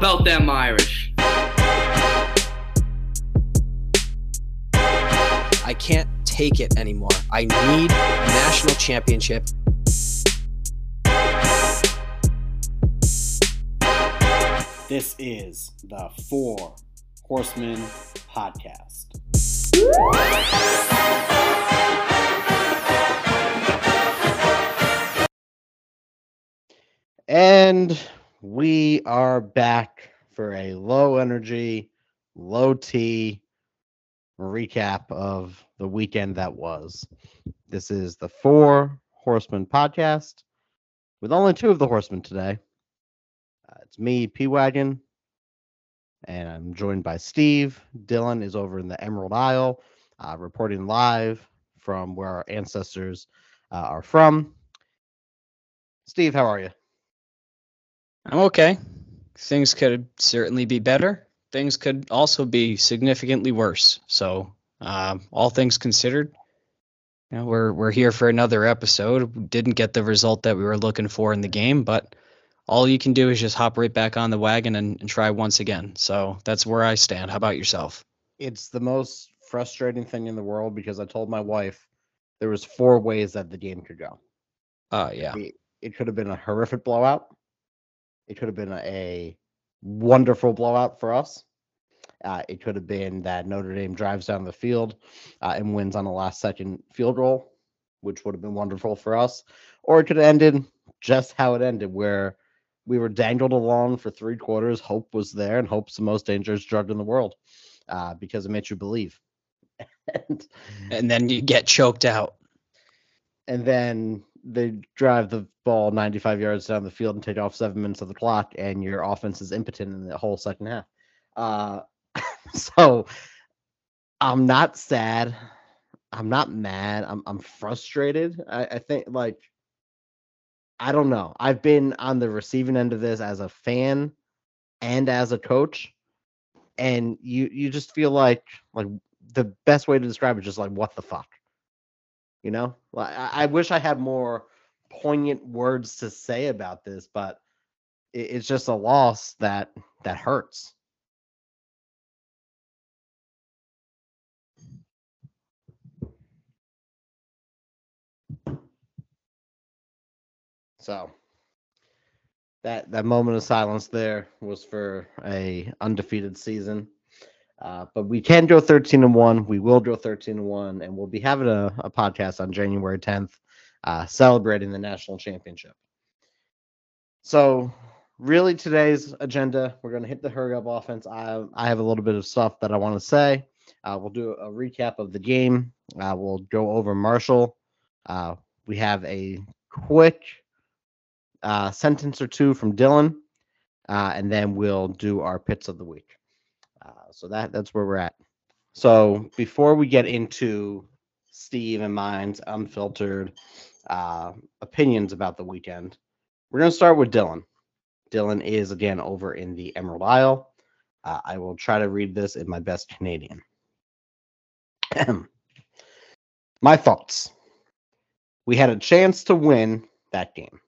about them Irish? I can't take it anymore. I need a national championship. This is the Four Horsemen Podcast. And we are back for a low energy, low T recap of the weekend that was. This is the Four Horsemen Podcast with only two of the horsemen today. Uh, it's me, P Wagon, and I'm joined by Steve. Dylan is over in the Emerald Isle, uh, reporting live from where our ancestors uh, are from. Steve, how are you? I'm okay. Things could certainly be better. Things could also be significantly worse. So, um, all things considered, you know, we're we're here for another episode. We didn't get the result that we were looking for in the game, but all you can do is just hop right back on the wagon and, and try once again. So that's where I stand. How about yourself? It's the most frustrating thing in the world because I told my wife there was four ways that the game could go. Uh yeah. It, it could have been a horrific blowout. It could have been a wonderful blowout for us. Uh, it could have been that Notre Dame drives down the field uh, and wins on the last second field goal, which would have been wonderful for us. Or it could have ended just how it ended, where we were dangled along for three quarters. Hope was there, and hope's the most dangerous drug in the world uh, because it makes you believe. and, And then you get choked out. and then they drive the ball 95 yards down the field and take off seven minutes of the clock, and your offense is impotent in the whole second half. Uh, so I'm not sad. I'm not mad. I'm I'm frustrated. I, I think like I don't know. I've been on the receiving end of this as a fan and as a coach, and you you just feel like like the best way to describe it is just like what the fuck. You know, I, I wish I had more poignant words to say about this, but it, it's just a loss that that hurts. So that that moment of silence there was for a undefeated season. Uh, but we can go 13 and 1. We will go 13 and 1, and we'll be having a, a podcast on January 10th, uh, celebrating the national championship. So, really, today's agenda, we're going to hit the hurry up offense. I, I have a little bit of stuff that I want to say. Uh, we'll do a recap of the game. Uh, we'll go over Marshall. Uh, we have a quick sentence or two from Dylan, and then we'll do our pits of the week. Uh, so that that's where we're at. So before we get into Steve and mine's unfiltered uh, opinions about the weekend, we're gonna start with Dylan. Dylan is again over in the Emerald Isle. Uh, I will try to read this in my best Canadian. my thoughts. We had a chance to win that game.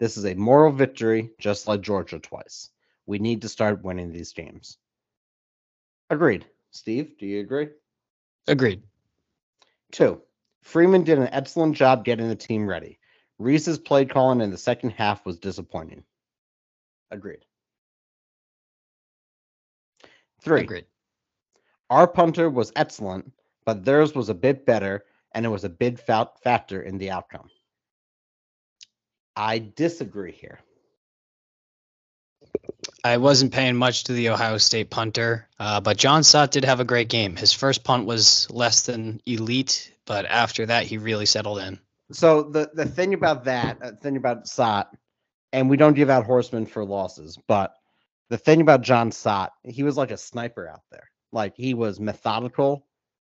This is a moral victory, just like Georgia twice. We need to start winning these games. Agreed. Steve, do you agree? Agreed. Two, Freeman did an excellent job getting the team ready. Rees's play calling in the second half was disappointing. Agreed. Three, Agreed. our punter was excellent, but theirs was a bit better, and it was a big fa- factor in the outcome. I disagree here. I wasn't paying much to the Ohio State punter, uh, but Jon Sot did have a great game. His first punt was less than elite, but after that, he really settled in. So the the thing about that, uh, thing about Sot, and we don't give out horsemen for losses, but the thing about Jon Sot, he was like a sniper out there. Like he was methodical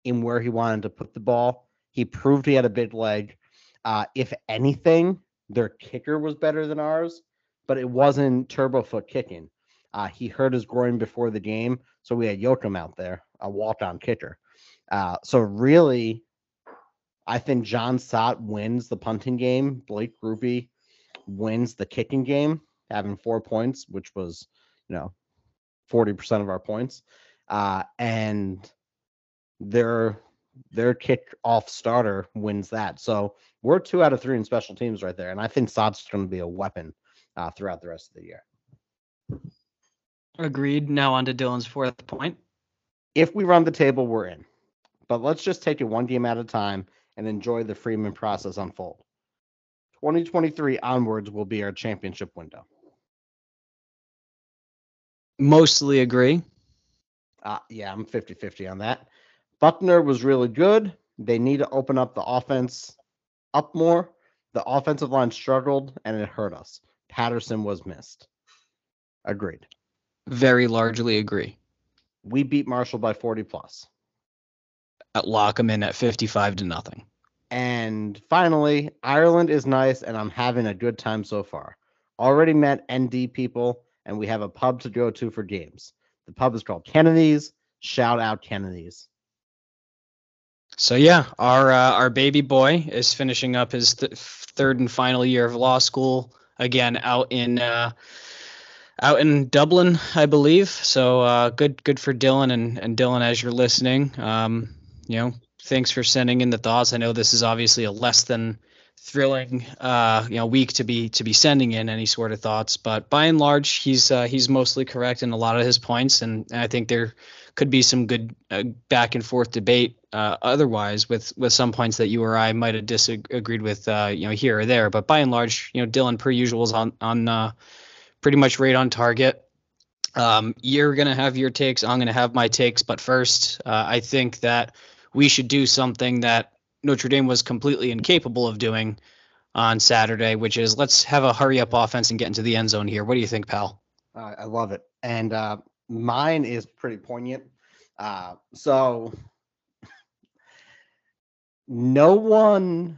in where he wanted to put the ball. He proved he had a big leg. Uh, if anything, their kicker was better than ours, but it wasn't turbo foot kicking. Uh, he hurt his groin before the game, so we had Yoakum out there, a walk-on kicker. Uh, so really, I think Jon Sot wins the punting game. Blake Grupe wins the kicking game, having four points, which was, you know, 40% of our points. Uh, and their their kick off starter wins that. So we're two out of three in special teams right there. And I think Sot's going to be a weapon uh, throughout the rest of the year. Agreed. Now on to Dylan's fourth point. If we run the table, we're in. But let's just take it one game at a time and enjoy the Freeman process unfold. 2023 onwards will be our championship window. Mostly agree. Uh, yeah, I'm 50 50 on that. Buchner was really good. They need to open up the offense up more. The offensive line struggled and it hurt us. Patterson was missed. Agreed. Very largely agree. We beat Marshall by 40 plus. At lock them in at 55 to nothing. And finally, Ireland is nice and I'm having a good time so far. Already met ND people and we have a pub to go to for games. The pub is called Kennedy's. Shout out Kennedy's. So yeah, our uh, our baby boy is finishing up his th- third and final year of law school again out in uh, out in Dublin, I believe. So uh, good good for Dylan and and Dylan as you're listening. Um, you know, thanks for sending in the thoughts. I know this is obviously a less than thrilling uh, you know week to be to be sending in any sort of thoughts, but by and large, he's uh, he's mostly correct in a lot of his points, and, and I think there could be some good uh, back and forth debate uh, otherwise with with some points that you or I might have disagreed with uh, you know here or there, but by and large, you know Dylan per usual is on on uh, pretty much right on target. Um, you're gonna have your takes, I'm gonna have my takes, but first, I think that we should do something that Notre Dame was completely incapable of doing on Saturday, which is let's have a hurry up offense and get into the end zone here. What do you think, pal? Uh, I love it. And uh, mine is pretty poignant. Uh, so, no one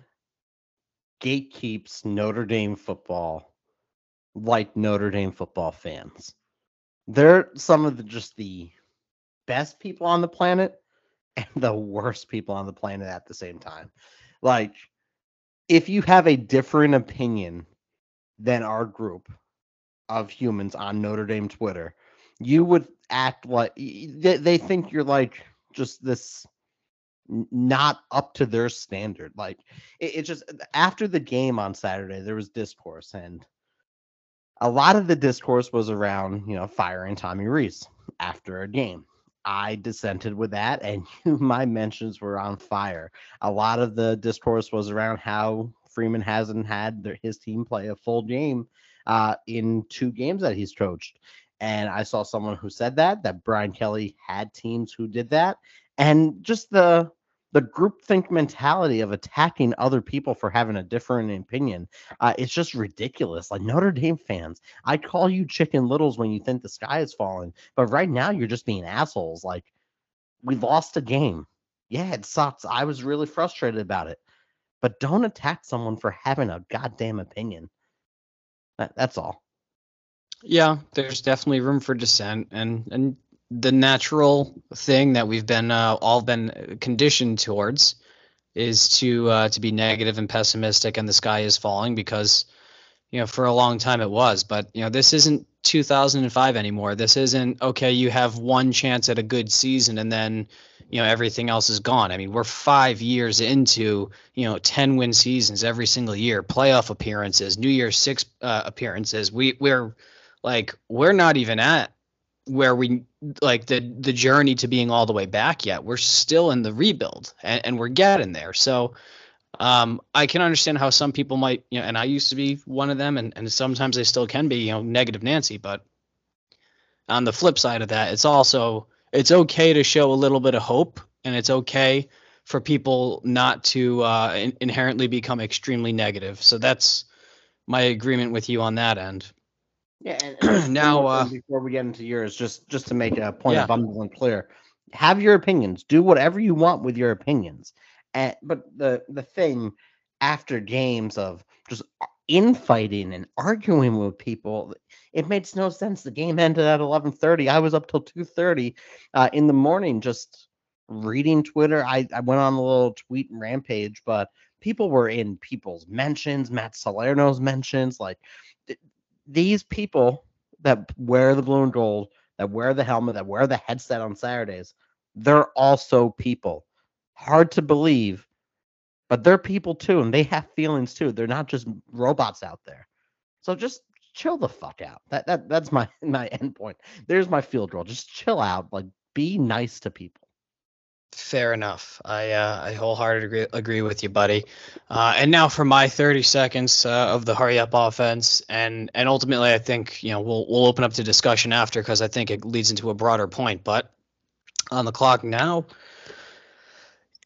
gatekeeps Notre Dame football like Notre Dame football fans. They're some of the just the best people on the planet and the worst people on the planet at the same time. Like, if you have a different opinion than our group of humans on Notre Dame Twitter, you would act like they, they think you're like just this not up to their standard. Like, it, it just after the game on Saturday, there was discourse, and a lot of the discourse was around, you know, firing Tommy Rees after a game. I dissented with that, and my mentions were on fire. A lot of the discourse was around how Freeman hasn't had their, his team play a full game uh, in two games that he's coached. And I saw someone who said that that Brian Kelly had teams who did that, and just the the groupthink mentality of attacking other people for having a different opinion uh, it's just ridiculous. Like notre dame fans i call you chicken littles when you think the sky is falling but right now you're just being assholes. Like we lost a game. Yeah it sucks. I was really frustrated about it. But don't attack someone for having a goddamn opinion. That, that's all. Yeah there's definitely room for dissent and and the natural thing that we've been uh, all been conditioned towards is to uh, to be negative and pessimistic and the sky is falling because you know for a long time it was. But you know this isn't 2005 anymore. This isn't okay you have one chance at a good season and then you know everything else is gone. I mean we're 5 years into you know 10 win seasons every single year playoff appearances new year's 6 uh, appearances. We we're like we're not even at where we like the the journey to being all the way back yet. We're still in the rebuild and, and we're getting there. So um, I can understand how some people might, you know, and I used to be one of them, and, and sometimes I still can be, you know, negative Nancy. But on the flip side of that, it's also it's okay to show a little bit of hope, and it's okay for people not to uh, in, inherently become extremely negative. So that's my agreement with you on that end. Yeah, and, and now uh, before we get into yours, just just to make a point yeah. abundantly clear, have your opinions. Do whatever you want with your opinions. And but the the thing after games of just infighting and arguing with people, it makes no sense. The game ended at eleven thirty. I was up till two thirty uh, in the morning, just reading Twitter. I, I went on a little tweet rampage, but people were in people's mentions, Matt Salerno's mentions, like these people that wear the blue and gold that wear the helmet, that wear the headset on Saturdays, they're also people. Hard to believe, but they're people too, and they have feelings too. They're not just robots out there. So just chill the fuck out. That that that's my my end point. There's my field goal. Just chill out. Like be nice to people. Fair enough. I uh, I wholeheartedly agree, agree with you, buddy. Uh, and now for my 30 seconds uh, of the hurry up offense, and and ultimately, I think you know we'll we'll open up to discussion after because I think it leads into a broader point. But on the clock now,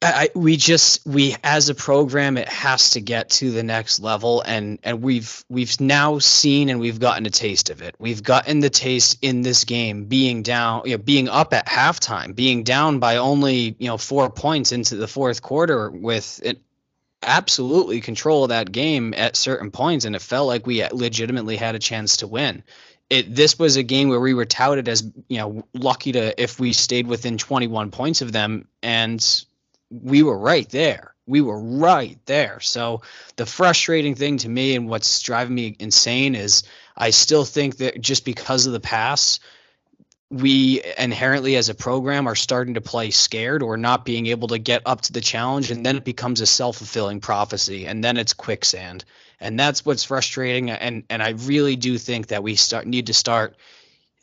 I, we just we as a program it has to get to the next level and and we've we've now seen and we've gotten a taste of it. We've gotten the taste in this game being down you know being up at halftime being down by only you know four points into the fourth quarter with it absolutely control that game at certain points and it felt like we legitimately had a chance to win. It this was a game where we were touted as you know lucky to if we stayed within 21 points of them and we were right there. We were right there. So the frustrating thing to me and what's driving me insane is I still think that just because of the pass, we inherently as a program are starting to play scared or not being able to get up to the challenge and then it becomes a self-fulfilling prophecy and then it's quicksand and that's what's frustrating and and I really do think that we start need to start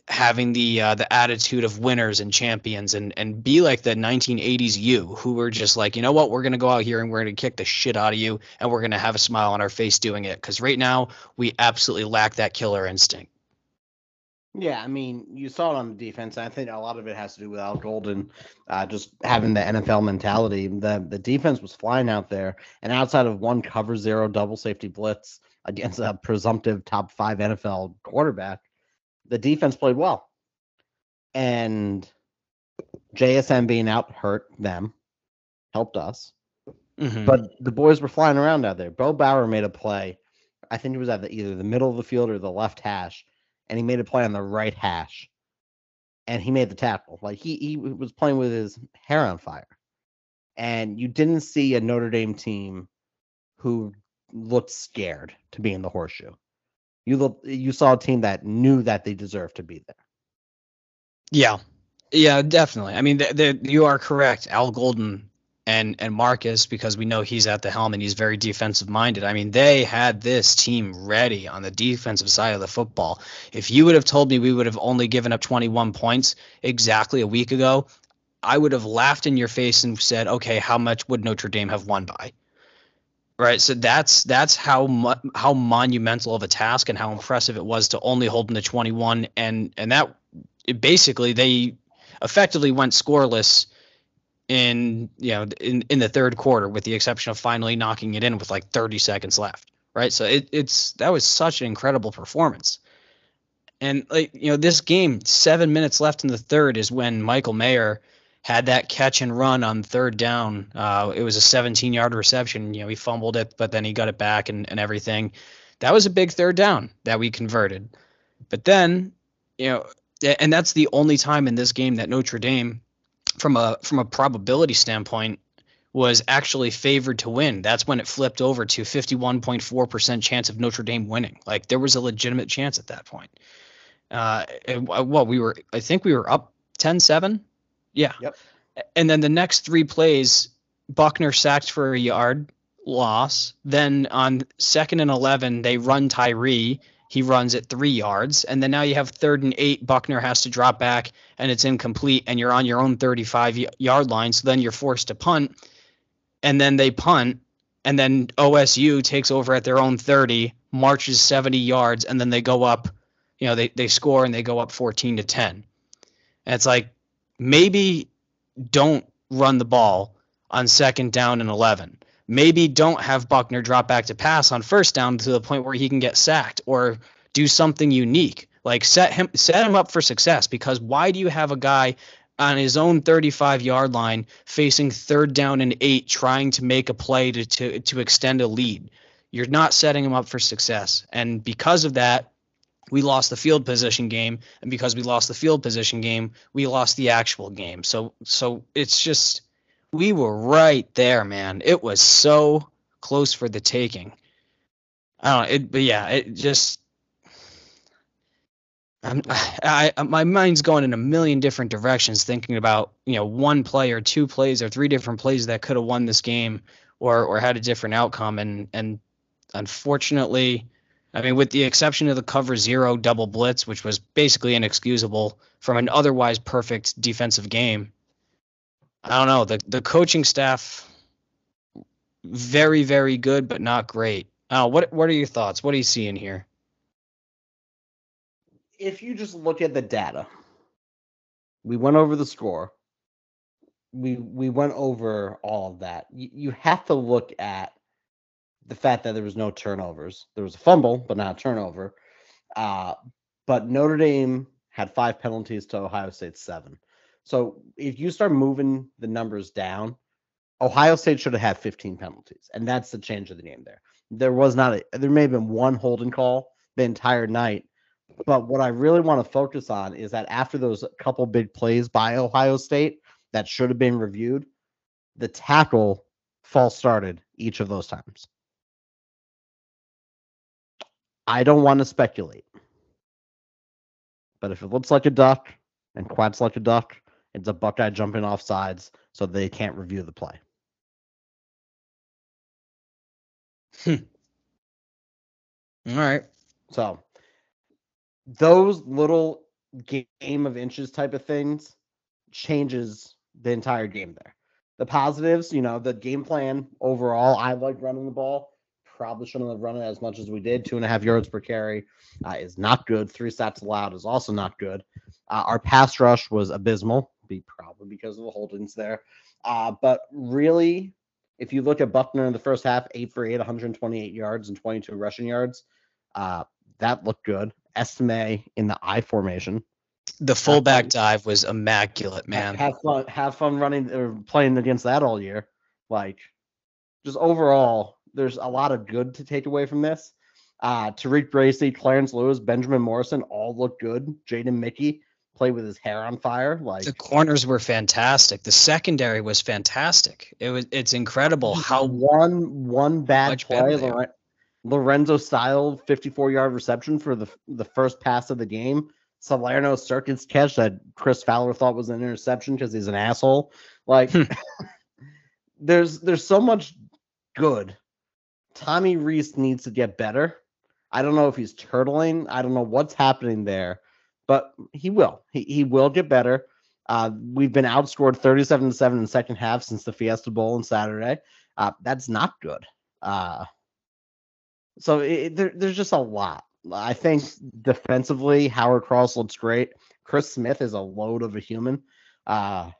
having the uh, the attitude of winners and champions and and be like the 1980s you who were just like you know what we're gonna go out here and we're gonna kick the shit out of you and we're gonna have a smile on our face doing it because right now we absolutely lack that killer instinct. Yeah, I mean, you saw it on the defense. I think a lot of it has to do with Al Golden, uh, just having the NFL mentality. The the defense was flying out there, and outside of one cover zero double safety blitz against a presumptive top five NFL quarterback, the defense played well. And JSN being out hurt them, helped us. Mm-hmm. But the boys were flying around out there. Bo Bauer made a play. I think he was at the, either the middle of the field or the left hash, and he made a play on the right hash, and he made the tackle. Like he he was playing with his hair on fire, and you didn't see a Notre Dame team who looked scared to be in the horseshoe you you saw a team that knew that they deserved to be there. Yeah, yeah, definitely. I mean, the, the, you are correct. Al Golden and and Marcus, because we know he's at the helm and he's very defensive minded. I mean, they had this team ready on the defensive side of the football. If you would have told me we would have only given up 21 points exactly a week ago, I would have laughed in your face and said, "Okay, how much would Notre Dame have won by?" Right, so that's that's how mu- how monumental of a task and how impressive it was to only hold them to 21, and and that basically they effectively went scoreless in you know in in the third quarter, with the exception of finally knocking it in with like 30 seconds left. Right, so it, it's that was such an incredible performance, and like you know this game, seven minutes left in the third is when Michael Mayer had that catch and run on third down. Uh, it was a 17 yard reception. You know, he fumbled it, but then he got it back and, and everything. That was a big third down that we converted. But then, you know, and that's the only time in this game that Notre Dame, from a from a probability standpoint, was actually favored to win. That's when it flipped over to 51.4% chance of Notre Dame winning. Like there was a legitimate chance at that point. Uh, well, we were, I think we were up 10 7 yeah. Yep. And then the next three plays, Buchner sacked for a yard loss. Then on second and 11, they run Tyree. He runs at three yards. And then now you have third and eight. Buchner has to drop back and it's incomplete. And you're on your own 35 yard line. So then you're forced to punt. And then they punt. And then OSU takes over at their own 30, marches 70 yards. And then they go up, you know, they, they score and they go up 14 to 10. And it's like, maybe don't run the ball on second down and 11. Maybe don't have Buchner drop back to pass on first down to the point where he can get sacked or do something unique. Like set him set him up for success because why do you have a guy on his own 35 yard line facing third down and 8 trying to make a play to to to extend a lead? You're not setting him up for success. And because of that, we lost the field position game and because we lost the field position game we lost the actual game. So so it's just we were right there man. It was so close for the taking. I don't know it but yeah it just I'm, I, I, my mind's going in a million different directions, thinking about you know one play or two plays or three different plays that could have won this game or or had a different outcome, and and unfortunately, I mean, with the exception of the cover zero double blitz, which was basically inexcusable from an otherwise perfect defensive game. I don't know the the coaching staff, very very good, but not great. Uh, what what are your thoughts? What are you seeing here? if you just look at the data, we went over the score. We we went over all of that. You, you have to look at the fact that there was no turnovers. There was a fumble, but not a turnover. Uh, but Notre Dame had five penalties to Ohio State's seven. So if you start moving the numbers down, Ohio State should have had 15 penalties, and that's the change of the game there. There was not a, there may have been one holding call the entire night, but what I really want to focus on is that after those couple big plays by Ohio State that should have been reviewed, the tackle false started each of those times. I don't want to speculate. But if it looks like a duck and quacks like a duck, it's a Buckeye jumping off sides, so they can't review the play. Hmm. All right. So those little game of inches type of things changes the entire game there. The positives, you know, the game plan overall, I like running the ball. Probably shouldn't have run it as much as we did. Two and a half yards per carry uh, is not good. Three stats allowed is also not good. Uh, our pass rush was abysmal, be probably because of the holdings there. Uh, but really, if you look at Buchner in the first half, eight for eight, 128 yards and 22 rushing yards, uh, that looked good. Estime in the I formation. The fullback dive was immaculate, man. Have fun, have fun running or playing against that all year. Like, just overall, there's a lot of good to take away from this. Uh, Tariq Bracy, Clarence Lewis, Benjamin Morrison all look good. Jaden Mickey played with his hair on fire. Like the corners were fantastic. The secondary was fantastic. It was it's incredible how one one bad play Lorenzo style 54 yard reception for the the first pass of the game. Salerno Circuits catch that Chris Fowler thought was an interception because he's an asshole. Like hmm. there's there's so much good. Tommy Rees needs to get better. I don't know if he's turtling. I don't know what's happening there, but he will. He he will get better. Uh, we've been outscored 37 to 7 in the second half since the Fiesta Bowl on Saturday. Uh, that's not good. Uh, so it, there, there's just a lot. I think defensively, Howard Cross looks great. Chris Smith is a load of a human. Uh,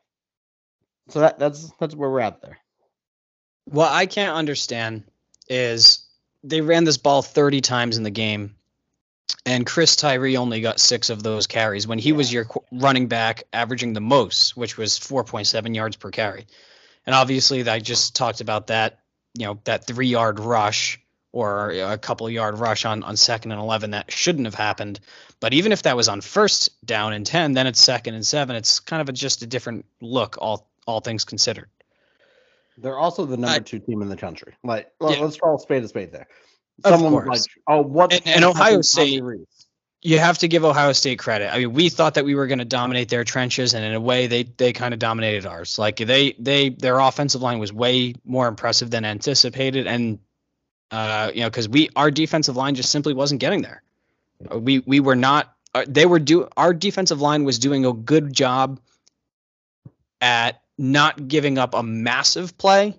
so that, that's that's where we're at there. What I can't understand is they ran this ball 30 times in the game, and Chris Tyree only got six of those carries when he yeah. was your running back, averaging the most, which was 4.7 yards per carry. And obviously, I just talked about that, you know, that three yard rush or a couple yard rush on, on second and 11 that shouldn't have happened. But even if that was on first down and 10, then it's second and seven. It's kind of a, just a different look, all all things considered. They're also the number I, two team in the country. Like, well, yeah. let's call a spade a spade there. Someone like, oh, what? And, and Ohio State, you have to give Ohio State credit. I mean, we thought that we were going to dominate their trenches, and in a way, they they kind of dominated ours. Like they they their offensive line was way more impressive than anticipated, and uh, you know, because we our defensive line just simply wasn't getting there. We we were not. Uh, they were do our defensive line was doing a good job at not giving up a massive play,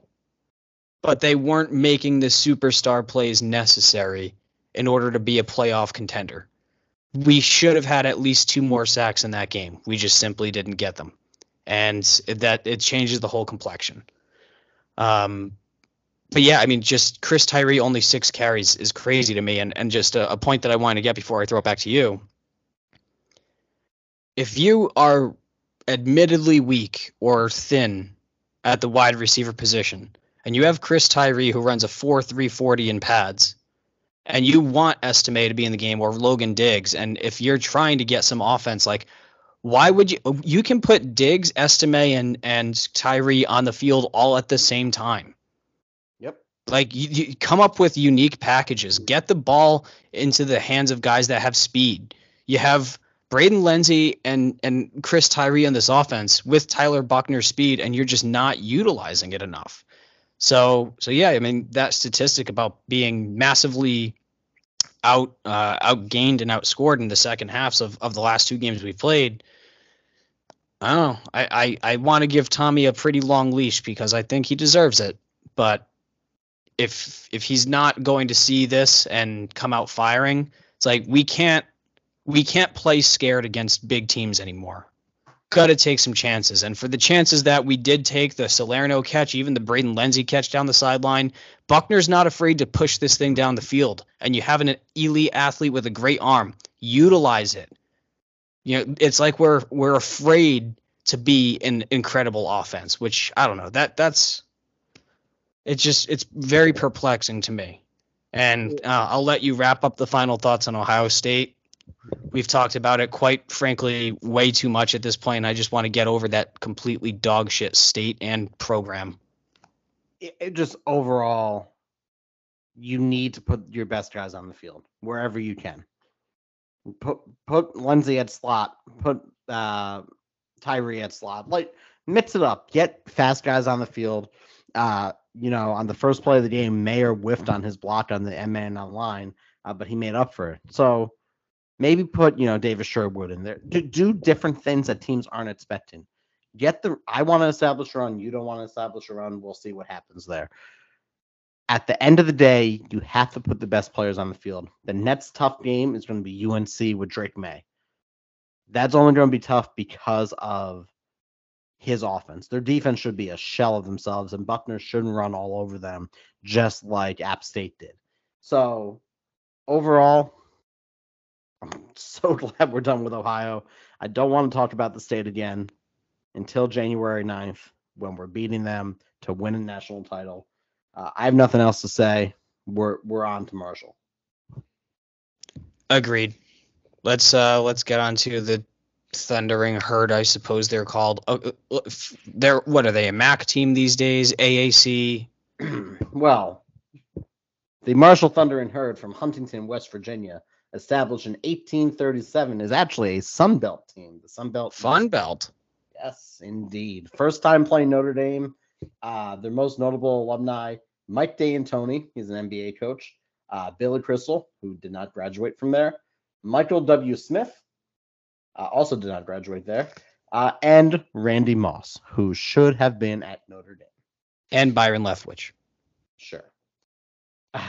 but they weren't making the superstar plays necessary in order to be a playoff contender. We should have had at least two more sacks in that game. We just simply didn't get them, and that it changes the whole complexion. Um, but yeah, I mean, just Chris Tyree only six carries is crazy to me. And and just a, a point that I wanted to get before I throw it back to you. If you are admittedly weak or thin at the wide receiver position, and you have Chris Tyree who runs a 4 3 40 in pads, and you want Estime to be in the game or Logan Diggs, and if you're trying to get some offense, like why would you you can put Diggs, Estime, and and Tyree on the field all at the same time. Yep. Like you, you, come up with unique packages. Get the ball into the hands of guys that have speed. You have Braden Lenzy and and Chris Tyree on this offense with Tyler Buchner's speed, and you're just not utilizing it enough. So so yeah, I mean that statistic about being massively out uh, outgained and outscored in the second halves of, of the last two games we played. I don't know. I, I, I want to give Tommy a pretty long leash because I think he deserves it. But if if he's not going to see this and come out firing, it's like we can't we can't play scared against big teams anymore. Got to take some chances. And for the chances that we did take, the Salerno catch, even the Braden Lenzy catch down the sideline, Buchner's not afraid to push this thing down the field. And you have an elite athlete with a great arm. Utilize it. You know, it's like we're we're afraid to be an incredible offense, which I don't know. That that's it's just it's very perplexing to me. And uh, I'll let you wrap up the final thoughts on Ohio State. We've talked about it quite frankly way too much at this point. I just want to get over that completely dog shit state and program. It, it just overall, you need to put your best guys on the field wherever you can. Put put Lenzy at slot. Put uh, Tyree at slot. Like mix it up. Get fast guys on the field. Uh, you know, on the first play of the game, Mayer whiffed on his block on the M man online, uh, but he made up for it. So maybe put you know David Sherwood in there. Do, do different things that teams aren't expecting. Get the I want to establish a run. You don't want to establish a run. We'll see what happens there. At the end of the day, you have to put the best players on the field. The next tough game is going to be UNC with Drake Maye. That's only going to be tough because of his offense. Their defense should be a shell of themselves, and Buchner shouldn't run all over them just like App State did. So, overall, so glad we're done with Ohio. I don't want to talk about the state again until January 9th when we're beating them to win a national title. Uh, I have nothing else to say. We're we're on to Marshall. Agreed. Let's uh let's get on to the Thundering Herd, I suppose they're called. Uh, uh they're what are they? A MAC team these days? AAC. well, the Marshall Thundering Herd from Huntington, West Virginia, established in 1837, is actually a Sun Belt team. The Sun Belt. Fun Belt. Yes, indeed. First time playing Notre Dame. Uh, their most notable alumni, Mike D'Antoni, he's an NBA coach. Uh, Billy Crystal, who did not graduate from there. Michael W. Smith, uh, also did not graduate there. Uh, and Randy Moss, who should have been at Notre Dame. And Byron Leftwich. Sure.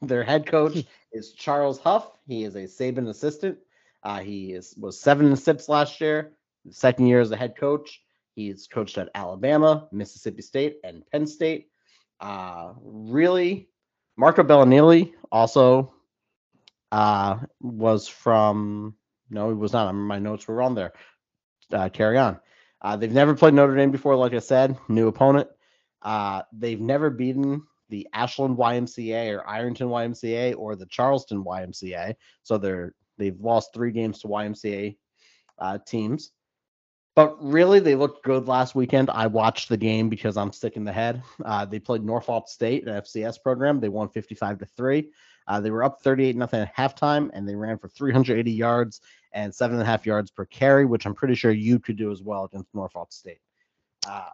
their head coach is Charles Huff. He is a Saban assistant. Uh, he is was seven and six last year. Second year as a head coach. He's coached at Alabama, Mississippi State, and Penn State. Uh, really, Marco Belinelli also uh, was from no, he was not. My notes were on there. Uh, carry on. Uh, they've never played Notre Dame before, like I said, new opponent. Uh, they've never beaten the Ashland YMCA or Ironton YMCA or the Charleston YMCA. So they're they've lost three games to YMCA uh, teams. But really, they looked good last weekend. I watched the game because I'm sick in the head. Uh, they played Norfolk State, an FCS program. They won 55 to three. Uh, they were up 38 nothing at halftime, and they ran for 380 yards and seven and a half yards per carry, which I'm pretty sure you could do as well against Norfolk State. Uh,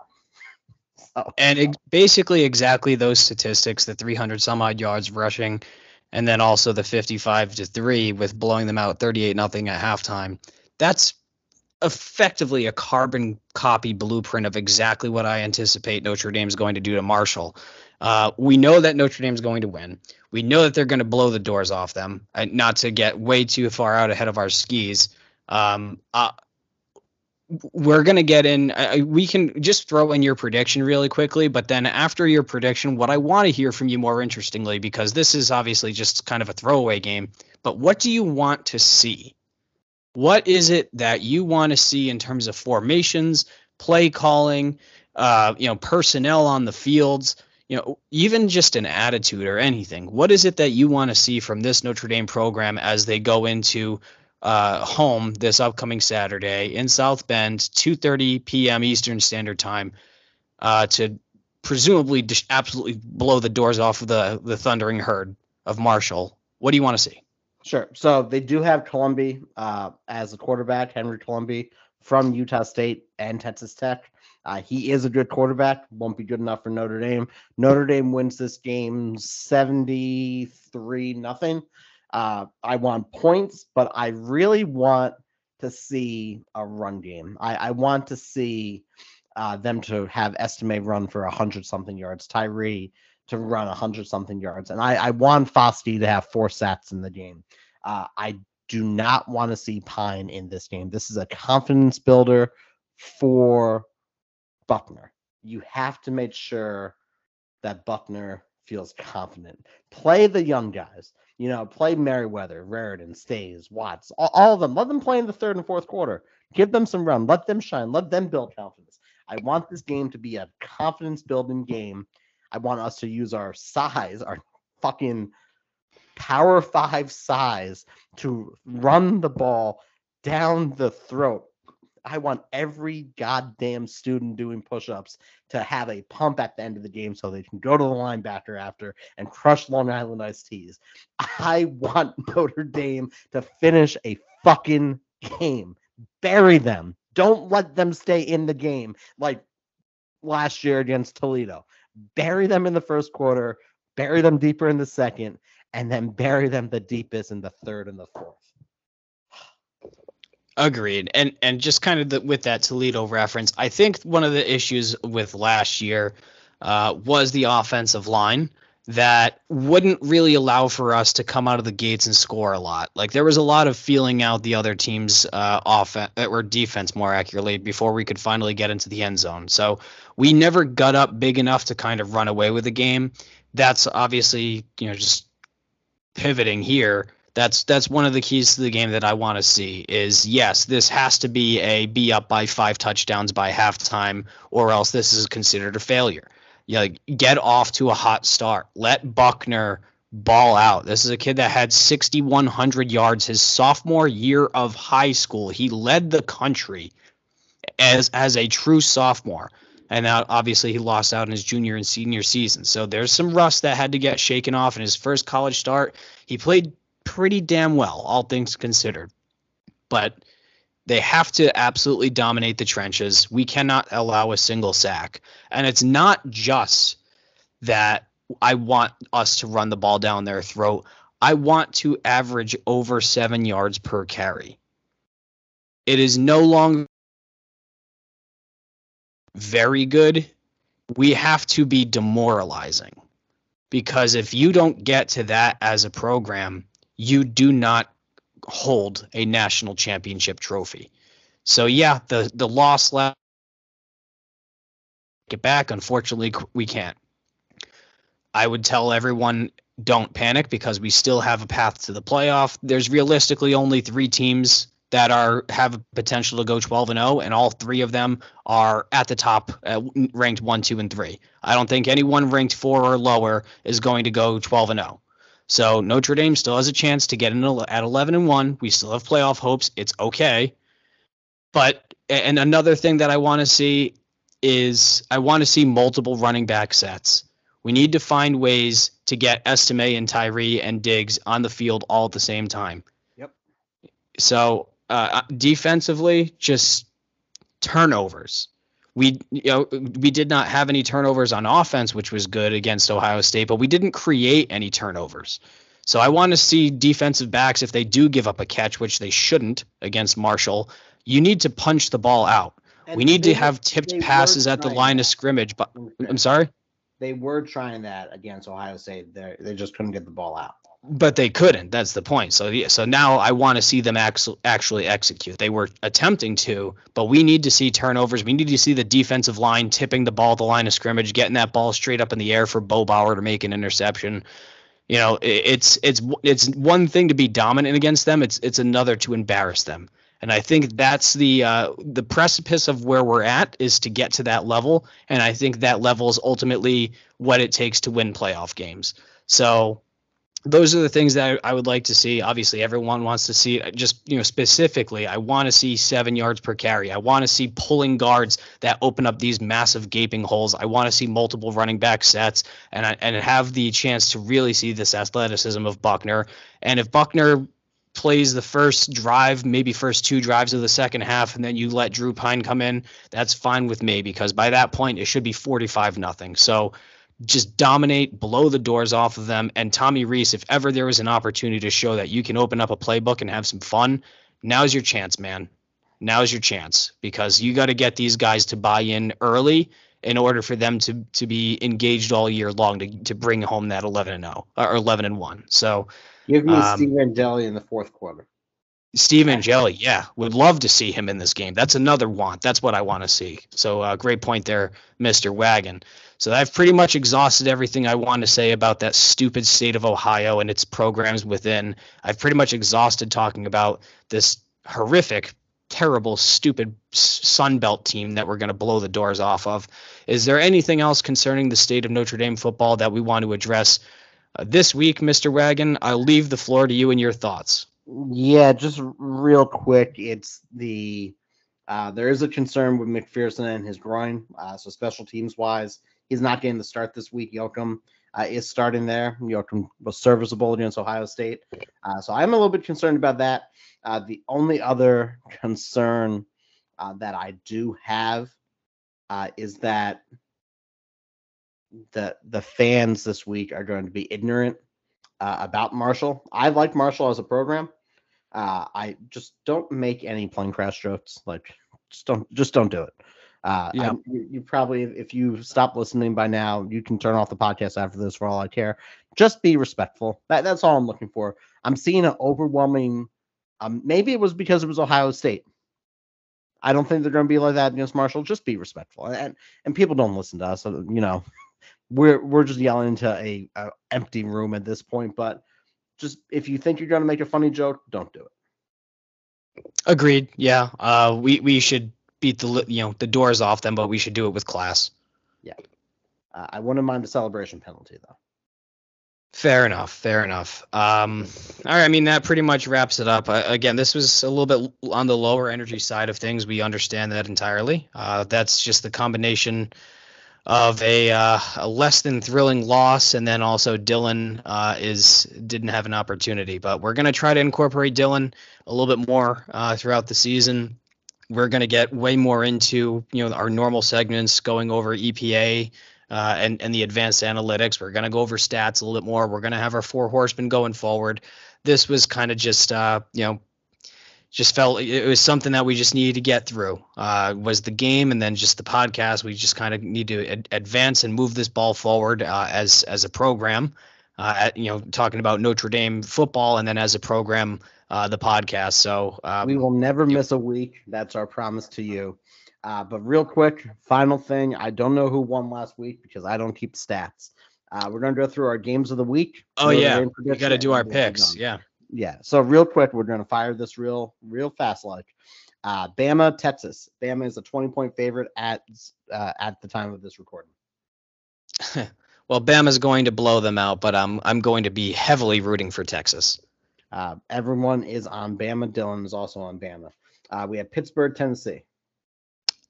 so. And it, basically exactly those statistics: the 300 some odd yards rushing, and then also the 55 to three with blowing them out 38 nothing at halftime. That's effectively a carbon copy blueprint of exactly what I anticipate Notre Dame is going to do to Marshall. Uh, we know that Notre Dame is going to win. We know that they're going to blow the doors off them. Uh, not to get way too far out ahead of our skis. Um, uh, we're going to get in. Uh, we can just throw in your prediction really quickly, but then after your prediction, what I want to hear from you more interestingly, because this is obviously just kind of a throwaway game, but what do you want to see? What is it that you want to see in terms of formations, play calling, uh, you know, personnel on the fields? you know, even just an attitude or anything. What is it that you want to see from this Notre Dame program as they go into uh, home this upcoming Saturday in South Bend, 2:30 p.m. Eastern Standard Time, uh, to presumably just absolutely blow the doors off of the the thundering herd of Marshall? What do you want to see? Sure. So they do have Colombi uh, as a quarterback, Henry Colombi from Utah State and Texas Tech. Uh, he is a good quarterback. Won't be good enough for Notre Dame. Notre Dame wins this game 73 nothing. Uh, I want points, but I really want to see a run game. I, I want to see uh, them to have Estime run for 100 something yards, Tyree to run 100 something yards. And I, I want Foskey to have four sacks in the game. Uh, I do not want to see Pyne in this game. This is a confidence builder for Buchner. You have to make sure that Buchner feels confident. Play the young guys. You know, play Merriweather, Raritan, Stays, Watts, all, all, of them. Let them play in the third and fourth quarter. Give them some run. Let them shine. Let them build confidence. I want this game to be a confidence building game. I want us to use our size, our fucking power five size to run the ball down the throat I want every goddamn student doing push-ups to have a pump at the end of the game so they can go to the linebacker after and crush Long Island iced teas. I want Notre Dame to finish a fucking game. Bury them. Don't let them stay in the game like last year against Toledo. Bury them in the first quarter, bury them deeper in the second, and then bury them the deepest in the third and the fourth. Agreed. And and just kind of the, with that Toledo reference, I think one of the issues with last year uh, was the offensive line that wouldn't really allow for us to come out of the gates and score a lot. Like there was a lot of feeling out the other team's uh, offense or defense more accurately before we could finally get into the end zone. So we never got up big enough to kind of run away with the game. That's obviously you know just pivoting here that's that's one of the keys to the game that I want to see is yes, this has to be a be up by five touchdowns by halftime, or else this is considered a failure. You like get off to a hot start. Let Buchner ball out. This is a kid that had 6,100 yards his sophomore year of high school. He led the country as as a true sophomore. And now obviously he lost out in his junior and senior season. So there's some rust that had to get shaken off in his first college start. He played pretty damn well, all things considered. But they have to absolutely dominate the trenches. We cannot allow a single sack. And it's not just that I want us to run the ball down their throat. I want to average over seven yards per carry. It is no longer very good. We have to be demoralizing because if you don't get to that as a program, you do not hold a national championship trophy. So yeah, the the loss last get back. Unfortunately, we can't. I would tell everyone don't panic because we still have a path to the playoff. There's realistically only three teams that are have potential to go 12 and 0 and all three of them are at the top uh, ranked 1 2 and 3. I don't think anyone ranked 4 or lower is going to go 12 and 0. So Notre Dame still has a chance to get in at 11 and 1. We still have playoff hopes. It's okay. But and another thing that I want to see is I want to see multiple running back sets. We need to find ways to get Estime and Tyree and Diggs on the field all at the same time. Yep. So uh, uh defensively, just turnovers we you know we did not have any turnovers on offense, which was good against Ohio State, but we didn't create any turnovers. So I want to see defensive backs if they do give up a catch, which they shouldn't against Marshall. You need to punch the ball out. And we need to have tipped passes at the line that. of scrimmage. But I'm sorry. They were trying that against Ohio State. They they just couldn't get the ball out but they couldn't. That's the point. So yeah, so now I want to see them actually execute. They were attempting to, but we need to see turnovers. We need to see the defensive line tipping the ball the line of scrimmage, getting that ball straight up in the air for Bo Bauer to make an interception. You know, it's it's it's one thing to be dominant against them. It's it's another to embarrass them. And I think that's the uh, the precipice of where we're at is to get to that level. And I think that level is ultimately what it takes to win playoff games. So those are the things that I, I would like to see. Obviously, everyone wants to see. Uh, just you know, specifically, I want to see seven yards per carry. I want to see pulling guards that open up these massive gaping holes. I want to see multiple running back sets, and I, and have the chance to really see this athleticism of Buchner. And if Buchner plays the first drive, maybe first two drives of the second half, and then you let Drew Pyne come in, that's fine with me because by that point it should be 45 nothing. So just dominate, blow the doors off of them. And Tommy Rees, if ever there was an opportunity to show that you can open up a playbook and have some fun, now's your chance, man. Now's your chance because you got to get these guys to buy in early in order for them to to be engaged all year long to, to bring home that 11 and 0 or 11 and 1. So give me um, Steve Angeli in the fourth quarter. Steve Angeli, yeah, would love to see him in this game. That's another want. That's what I want to see. So uh, great point there, Mr. Wagon. So I've pretty much exhausted everything I want to say about that stupid state of Ohio and its programs within. I've pretty much exhausted talking about this horrific, terrible, stupid Sun Belt team that we're going to blow the doors off of. Is there anything else concerning the state of Notre Dame football that we want to address uh, this week, Mr. Wagon? I'll leave the floor to you and your thoughts. Yeah, just real quick. It's the uh, there is a concern with McPherson and his groin. Uh, so special teams wise, He's not getting the start this week. Yoakam uh, is starting there. Yoakam was serviceable against Ohio State. Uh, so I'm a little bit concerned about that. Uh, the only other concern uh, that I do have uh, is that the the fans this week are going to be ignorant uh, about Marshall. I like Marshall as a program. I just don't make any plane crash jokes. Like just don't just don't do it. Uh, yeah. You, you, probably, if you stop listening by now, you can turn off the podcast after this for all I care. Just be respectful. That, that's all I'm looking for. I'm seeing an overwhelming. Um, maybe it was because it was Ohio State. I don't think they're going to be like that against Marshall. Just be respectful, and and people don't listen to us. So, you know, we're we're just yelling into a, a empty room at this point. But just if you think you're going to make a funny joke, don't do it. Agreed. Yeah. Uh, we we should beat the you know the doors off them, but we should do it with class. Yeah, uh, I wouldn't mind the celebration penalty though. Fair enough. Fair enough. Um, all right. I mean, that pretty much wraps it up. Uh, again, this was a little bit on the lower energy side of things. We understand that entirely. Uh, that's just the combination of a, uh, a, less than thrilling loss, and then also Dylan uh, is didn't have an opportunity. But we're going to try to incorporate Dylan a little bit more uh, throughout the season we're going to get way more into you know our normal segments going over EPA uh, and and the advanced analytics. We're going to go over stats a little bit more. We're going to have our four horsemen going forward. This was kind of just uh, you know just felt it was something that we just needed to get through. Uh, was the game and then just the podcast. We just kind of need to ad- advance and move this ball forward uh, as as a program. Uh, at, you know, talking about Notre Dame football and then as a program uh, the podcast. So um, we will never miss a week. That's our promise to you. Uh, but real quick, final thing. I don't know who won last week because I don't keep stats. Uh, we're going to go through our games of the week. Oh yeah, we got to do our picks. Yeah, yeah. So real quick, we're going to fire this real, real fast. Like uh, Bama, Texas. Bama is a 20 point favorite at uh, at the time of this recording. well, Bama's going to blow them out, but I'm I'm going to be heavily rooting for Texas. Uh, everyone is on Bama. Dylan is also on Bama. Uh, we have Pittsburgh, Tennessee.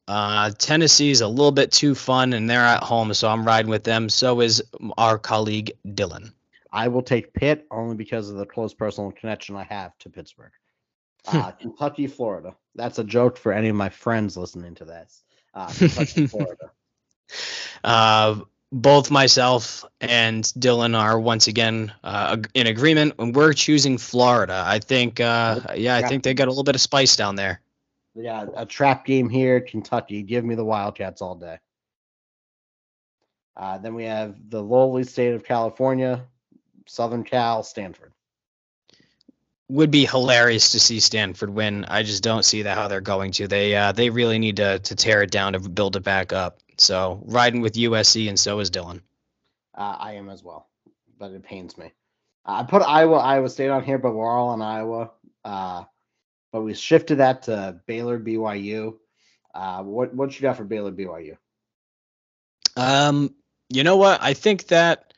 Uh, Tennessee's a little bit too fun, and they're at home, so I'm riding with them. So is our colleague Dylan. I will take Pitt only because of the close personal connection I have to Pittsburgh. Uh, Kentucky, Florida. That's a joke for any of my friends listening to this. Uh, Kentucky, Florida. Uh, both myself and Dylan are once again uh, in agreement, and we're choosing Florida. I think, uh, yeah, I think they got a little bit of spice down there. Yeah, a trap game here, Kentucky. Give me the Wildcats all day. Uh, then we have the lowly state of California, Southern Cal, Stanford. Would be hilarious to see Stanford win. I just don't see that how they're going to. They uh, they really need to to tear it down to build it back up. So riding with USC, and so is Dylan. Uh, I am as well, but it pains me. I put Iowa, Iowa State on here, but we're all in Iowa. Uh, but we shifted that to Baylor, BYU. Uh, what what you got for Baylor, BYU? Um, you know what? I think that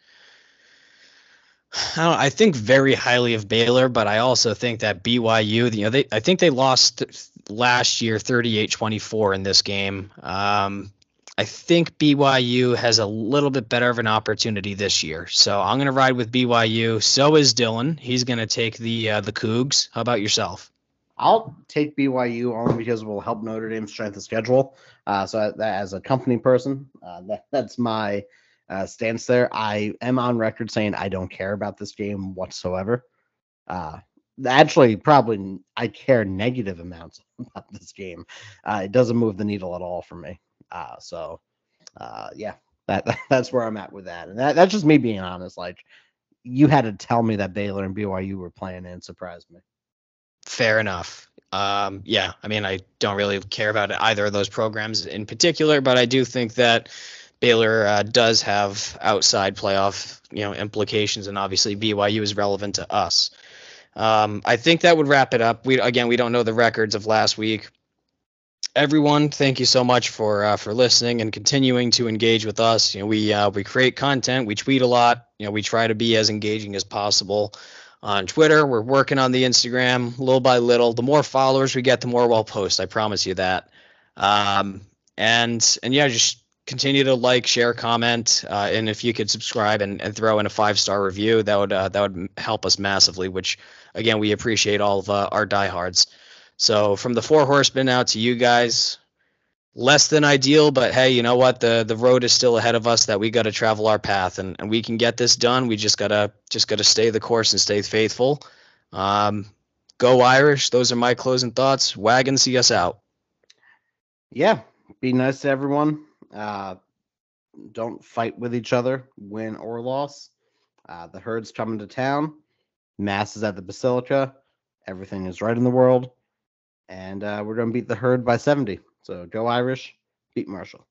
I, don't, I think very highly of Baylor, but I also think that BYU, you know, they I think they lost last year 38-24 in this game. Um, I think BYU has a little bit better of an opportunity this year, so I'm going to ride with BYU. So is Dylan. He's going to take the uh, the Cougs. How about yourself? I'll take BYU only because it will help Notre Dame's strength of schedule. Uh, so as a company person, uh, that, that's my uh, stance there. I am on record saying I don't care about this game whatsoever. Uh, actually, probably I care negative amounts about this game. Uh, it doesn't move the needle at all for me. Uh, so, uh, yeah, that, that's where I'm at with that, and that, that's just me being honest. Like, you had to tell me that Baylor and BYU were playing and surprised me. Fair enough. Um, yeah, I mean, I don't really care about either of those programs in particular, but I do think that Baylor uh, does have outside playoff, you know, implications, and obviously BYU is relevant to us. Um, I think that would wrap it up. We again, we don't know the records of last week. Everyone, thank you so much for uh, for listening and continuing to engage with us. You know, we uh, we create content, we tweet a lot. You know, we try to be as engaging as possible on Twitter. We're working on the Instagram little by little. The more followers we get, the more we'll post. I promise you that. Um, and and yeah, just continue to like, share, comment, uh, and if you could subscribe and, and throw in a five star review, that would uh, that would help us massively. Which again, we appreciate all of uh, our diehards. So from the four horsemen out to you guys, less than ideal, but hey, you know what? The the road is still ahead of us that we got to travel our path, and, and we can get this done. We just gotta just gotta stay the course and stay faithful. Um, go Irish. Those are my closing thoughts. Wagon, see us out. Yeah, be nice to everyone. Uh, don't fight with each other, win or loss. Uh, the herd's coming to town. Mass is at the Basilica. Everything is right in the world. And uh, we're going to beat the herd by 70. So go Irish, beat Marshall.